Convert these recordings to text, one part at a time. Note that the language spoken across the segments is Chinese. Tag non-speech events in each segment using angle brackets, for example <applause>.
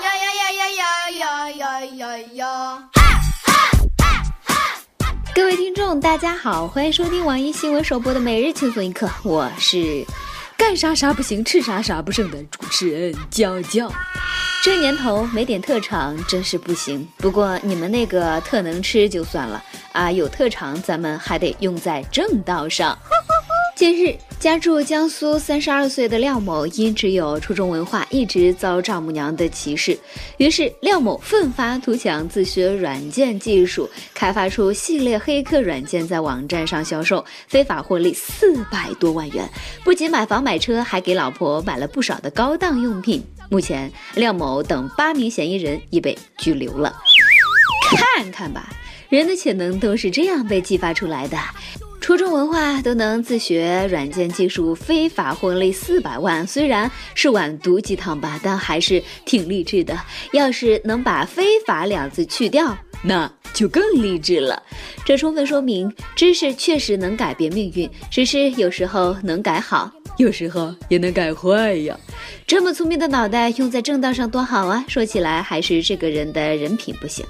呀呀呀呀呀呀呀呀呀！各位听众，大家好，欢迎收听网易新闻首播的每日轻松一刻，我是干啥啥不行，吃啥啥不剩的主持人娇娇。这年头没点特长真是不行，不过你们那个特能吃就算了啊，有特长咱们还得用在正道上。近日，家住江苏三十二岁的廖某因只有初中文化，一直遭丈母娘的歧视。于是，廖某奋发图强，自学软件技术，开发出系列黑客软件，在网站上销售，非法获利四百多万元。不仅买房买车，还给老婆买了不少的高档用品。目前，廖某等八名嫌疑人已被拘留了。看看吧，人的潜能都是这样被激发出来的。初中文化都能自学软件技术，非法获利四百万，虽然是碗毒鸡汤吧，但还是挺励志的。要是能把“非法”两字去掉，那就更励志了。这充分说明，知识确实能改变命运，只是有时候能改好，有时候也能改坏呀。这么聪明的脑袋用在正道上多好啊！说起来，还是这个人的人品不行，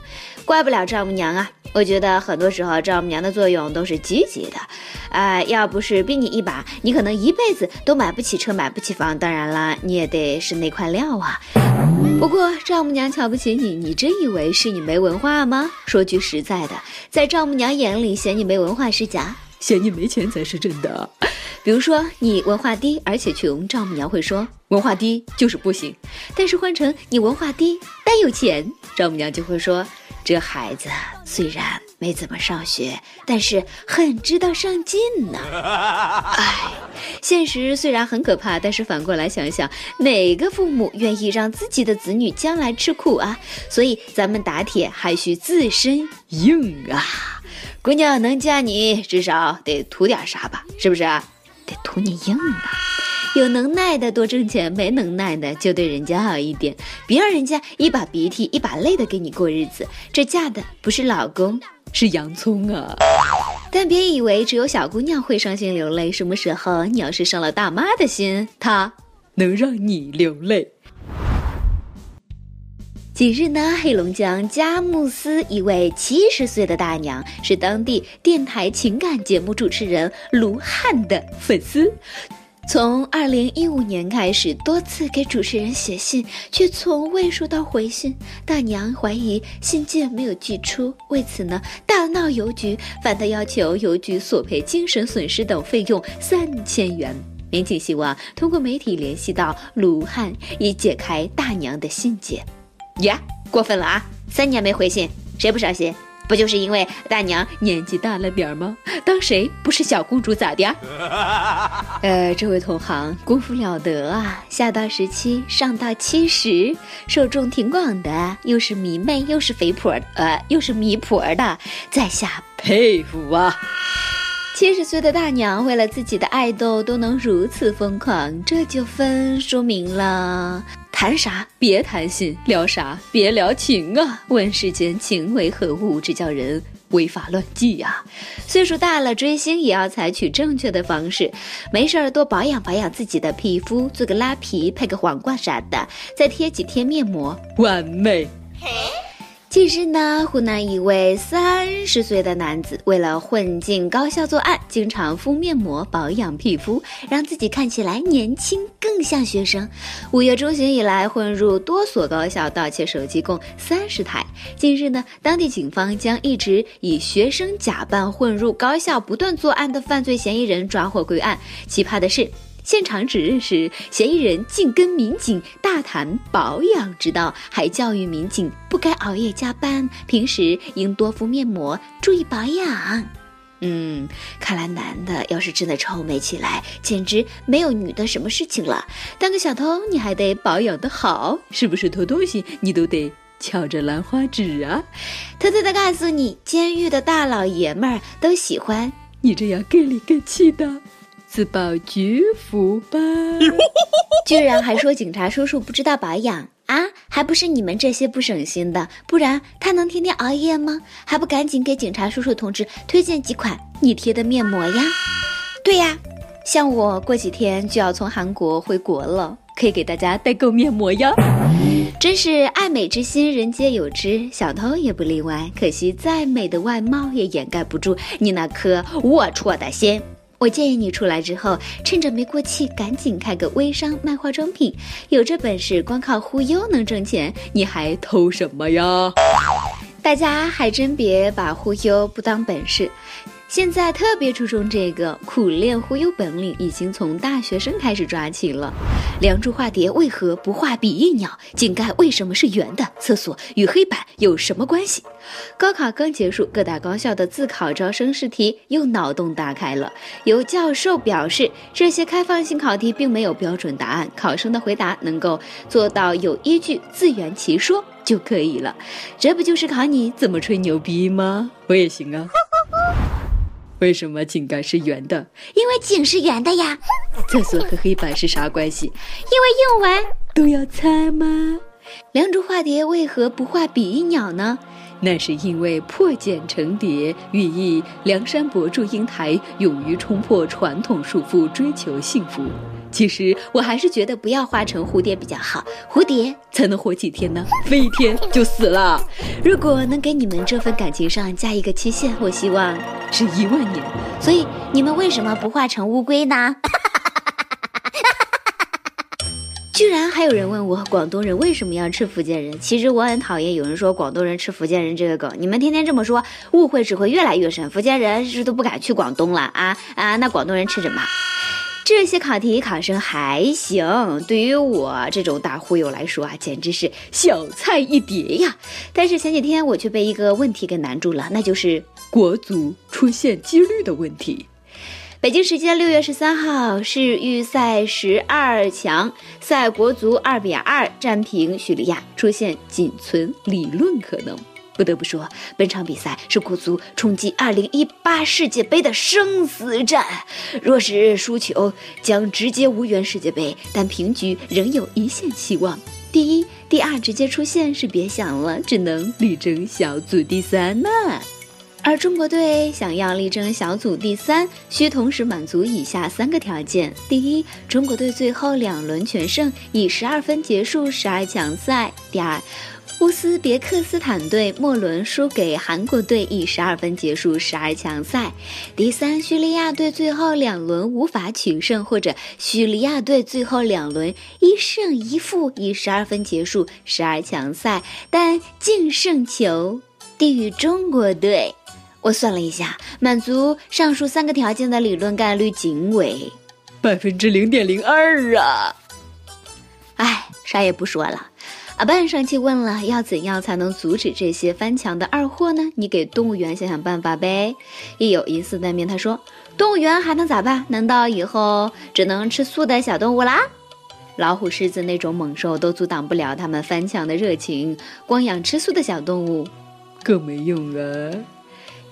怪不了丈母娘啊。我觉得很多时候丈母娘的作用都是积极的，啊，要不是逼你一把，你可能一辈子都买不起车、买不起房。当然啦，你也得是那块料啊。不过丈母娘瞧不起你，你真以为是你没文化吗？说句实在的，在丈母娘眼里，嫌你没文化是假，嫌你没钱才是真的。比如说你文化低而且穷，丈母娘会说文化低就是不行；但是换成你文化低但有钱，丈母娘就会说。这孩子虽然没怎么上学，但是很知道上进呢。<laughs> 哎，现实虽然很可怕，但是反过来想想，哪个父母愿意让自己的子女将来吃苦啊？所以咱们打铁还需自身硬啊！姑娘能嫁你，至少得图点啥吧？是不是？得图你硬啊！有能耐的多挣钱，没能耐的就对人家好一点，别让人家一把鼻涕一把泪的给你过日子。这嫁的不是老公，是洋葱啊！但别以为只有小姑娘会伤心流泪，什么时候你要是伤了大妈的心，她能让你流泪。近日呢，黑龙江佳木斯一位七十岁的大娘是当地电台情感节目主持人卢汉的粉丝。从二零一五年开始，多次给主持人写信，却从未收到回信。大娘怀疑信件没有寄出，为此呢，大闹邮局，反倒要求邮局索赔精神损失等费用三千元。民警希望通过媒体联系到卢汉，以解开大娘的心结。呀，过分了啊！三年没回信，谁不伤心？不就是因为大娘年纪大了点儿吗？当谁不是小公主咋的？<laughs> 呃，这位同行功夫了得啊，下到十七，上到七十，受众挺广的，又是迷妹，又是肥婆，呃，又是迷婆的，在下佩服啊！七十岁的大娘为了自己的爱豆都能如此疯狂，这就分说明了。谈啥别谈心，聊啥别聊情啊！问世间情为何物，这叫人违法乱纪呀！岁数大了，追星也要采取正确的方式，没事儿多保养保养自己的皮肤，做个拉皮，配个黄瓜啥的，再贴几贴面膜，完美。嘿近日呢，湖南一位三十岁的男子为了混进高校作案，经常敷面膜保养皮肤，让自己看起来年轻，更像学生。五月中旬以来，混入多所高校盗窃手机共三十台。近日呢，当地警方将一直以学生假扮混入高校不断作案的犯罪嫌疑人抓获归案。奇葩的是。现场指认时，嫌疑人竟跟民警大谈保养之道，还教育民警不该熬夜加班，平时应多敷面膜，注意保养。嗯，看来男的要是真的臭美起来，简直没有女的什么事情了。当个小偷，你还得保养的好，是不是偷东西你都得翘着兰花指啊？偷偷的告诉你，监狱的大老爷们儿都喜欢你这样给里给气的。自保局服吧，<laughs> 居然还说警察叔叔不知道保养啊？还不是你们这些不省心的，不然他能天天熬夜吗？还不赶紧给警察叔叔同志推荐几款你贴的面膜呀？对呀，像我过几天就要从韩国回国了。可以给大家代购面膜呀。真是爱美之心，人皆有之，小偷也不例外。可惜再美的外貌也掩盖不住你那颗龌龊的心。我建议你出来之后，趁着没过气，赶紧开个微商卖化妆品。有这本事，光靠忽悠能挣钱，你还偷什么呀？大家还真别把忽悠不当本事。现在特别注重这个苦练忽悠本领，已经从大学生开始抓起了。梁祝化蝶为何不画比翼鸟？井盖为什么是圆的？厕所与黑板有什么关系？高考刚结束，各大高校的自考招生试题又脑洞大开了。有教授表示，这些开放性考题并没有标准答案，考生的回答能够做到有依据、自圆其说就可以了。这不就是考你怎么吹牛逼吗？我也行啊。为什么井盖是圆的？因为井是圆的呀。厕所和黑板是啥关系？因为用完都要擦吗？梁祝化蝶为何不画比翼鸟呢？那是因为破茧成蝶，寓意梁山伯祝英台勇于冲破传统束缚，追求幸福。其实我还是觉得不要化成蝴蝶比较好，蝴蝶才能活几天呢？<laughs> 飞一天就死了。如果能给你们这份感情上加一个期限，我希望是一万年。所以你们为什么不化成乌龟呢？<laughs> 居然还有人问我广东人为什么要吃福建人？其实我很讨厌有人说广东人吃福建人这个梗，你们天天这么说，误会只会越来越深。福建人是都不敢去广东了啊 <laughs> 啊！那广东人吃什么？这些考题考生还行，对于我这种大忽悠来说啊，简直是小菜一碟呀。但是前几天我却被一个问题给难住了，那就是国足出现几率的问题。北京时间六月十三号，世预赛十二强赛，国足二比二战平叙利亚，出现仅存理论可能。不得不说，本场比赛是国足冲击2018世界杯的生死战。若是输球，将直接无缘世界杯；但平局仍有一线希望。第一、第二直接出线是别想了，只能力争小组第三呢。而中国队想要力争小组第三，需同时满足以下三个条件：第一，中国队最后两轮全胜，以十二分结束十二强赛；第二。乌兹别克斯坦队末轮输给韩国队，以十二分结束十二强赛。第三，叙利亚队最后两轮无法取胜，或者叙利亚队最后两轮一胜一负，以十二分结束十二强赛，但净胜球低于中国队。我算了一下，满足上述三个条件的理论概率仅为百分之零点零二啊！哎，啥也不说了。阿半上期问了，要怎样才能阻止这些翻墙的二货呢？你给动物园想想办法呗。一有一四单面，他说动物园还能咋办？难道以后只能吃素的小动物啦？老虎、狮子那种猛兽都阻挡不了他们翻墙的热情，光养吃素的小动物更没用啊。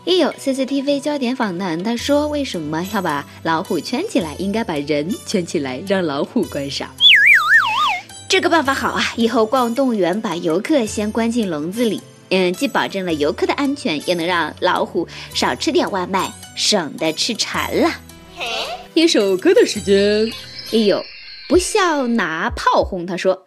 一有 CCTV 焦点访谈，他说为什么要把老虎圈起来？应该把人圈起来，让老虎观赏。这个办法好啊！以后逛动物园，把游客先关进笼子里，嗯，既保证了游客的安全，也能让老虎少吃点外卖，省得吃馋了。一首歌的时间，哎呦，不笑拿炮轰。他说：“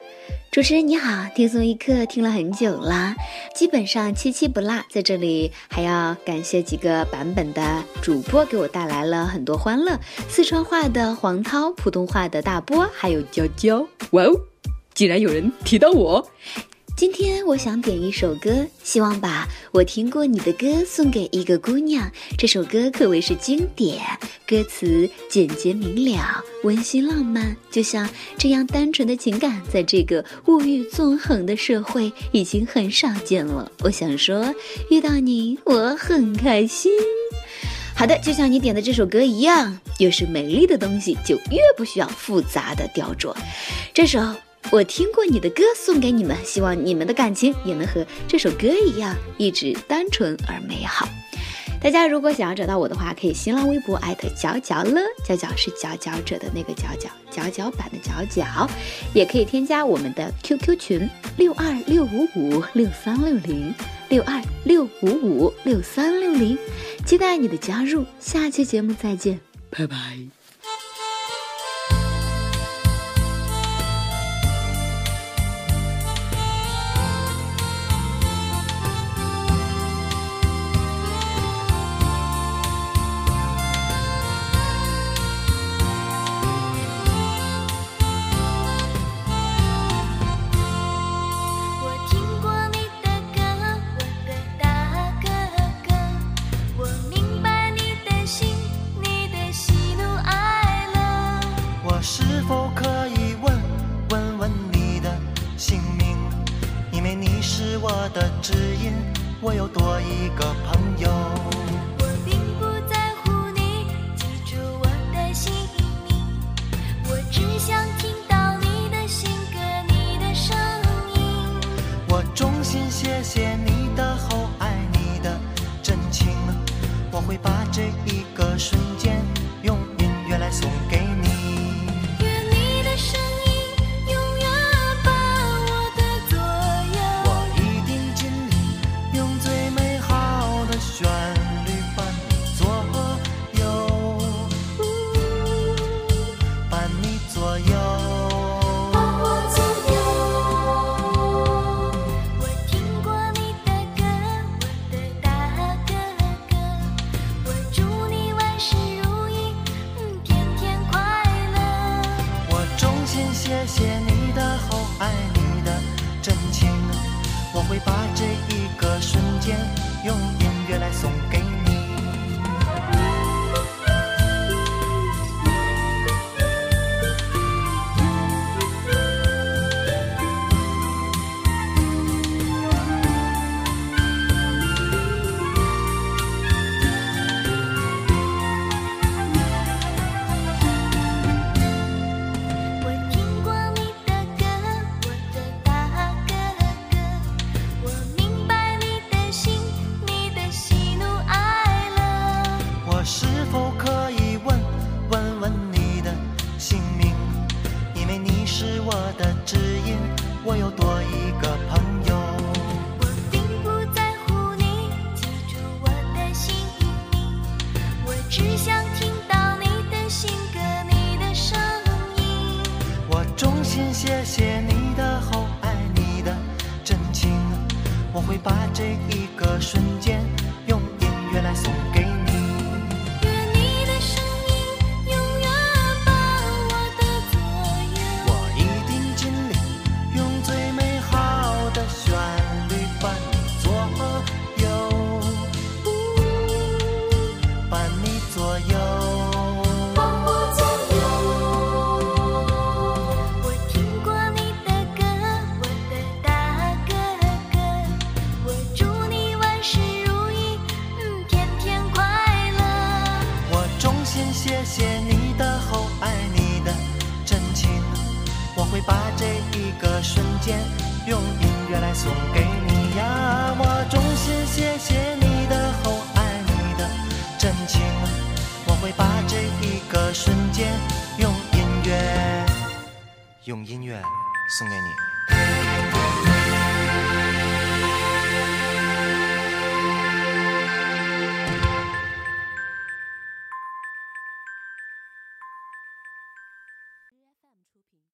主持人你好，听松一刻听了很久啦，基本上七七不落。在这里还要感谢几个版本的主播，给我带来了很多欢乐。四川话的黄涛，普通话的大波，还有娇娇。哇哦！”竟然有人提到我，今天我想点一首歌，希望把我听过你的歌送给一个姑娘。这首歌可谓是经典，歌词简洁明了，温馨浪漫，就像这样单纯的情感，在这个物欲纵横的社会已经很少见了。我想说，遇到你我很开心。好的，就像你点的这首歌一样，越是美丽的东西，就越不需要复杂的雕琢。这首。我听过你的歌，送给你们，希望你们的感情也能和这首歌一样，一直单纯而美好。大家如果想要找到我的话，可以新浪微博艾特佼佼了，佼佼是佼佼者的那个佼佼，佼佼版的佼佼，也可以添加我们的 QQ 群六二六五五六三六零六二六五五六三六零，期待你的加入，下期节目再见，拜拜。谢谢你的厚爱你的真情。我会把这一个瞬间用音乐来送给用音乐送给你。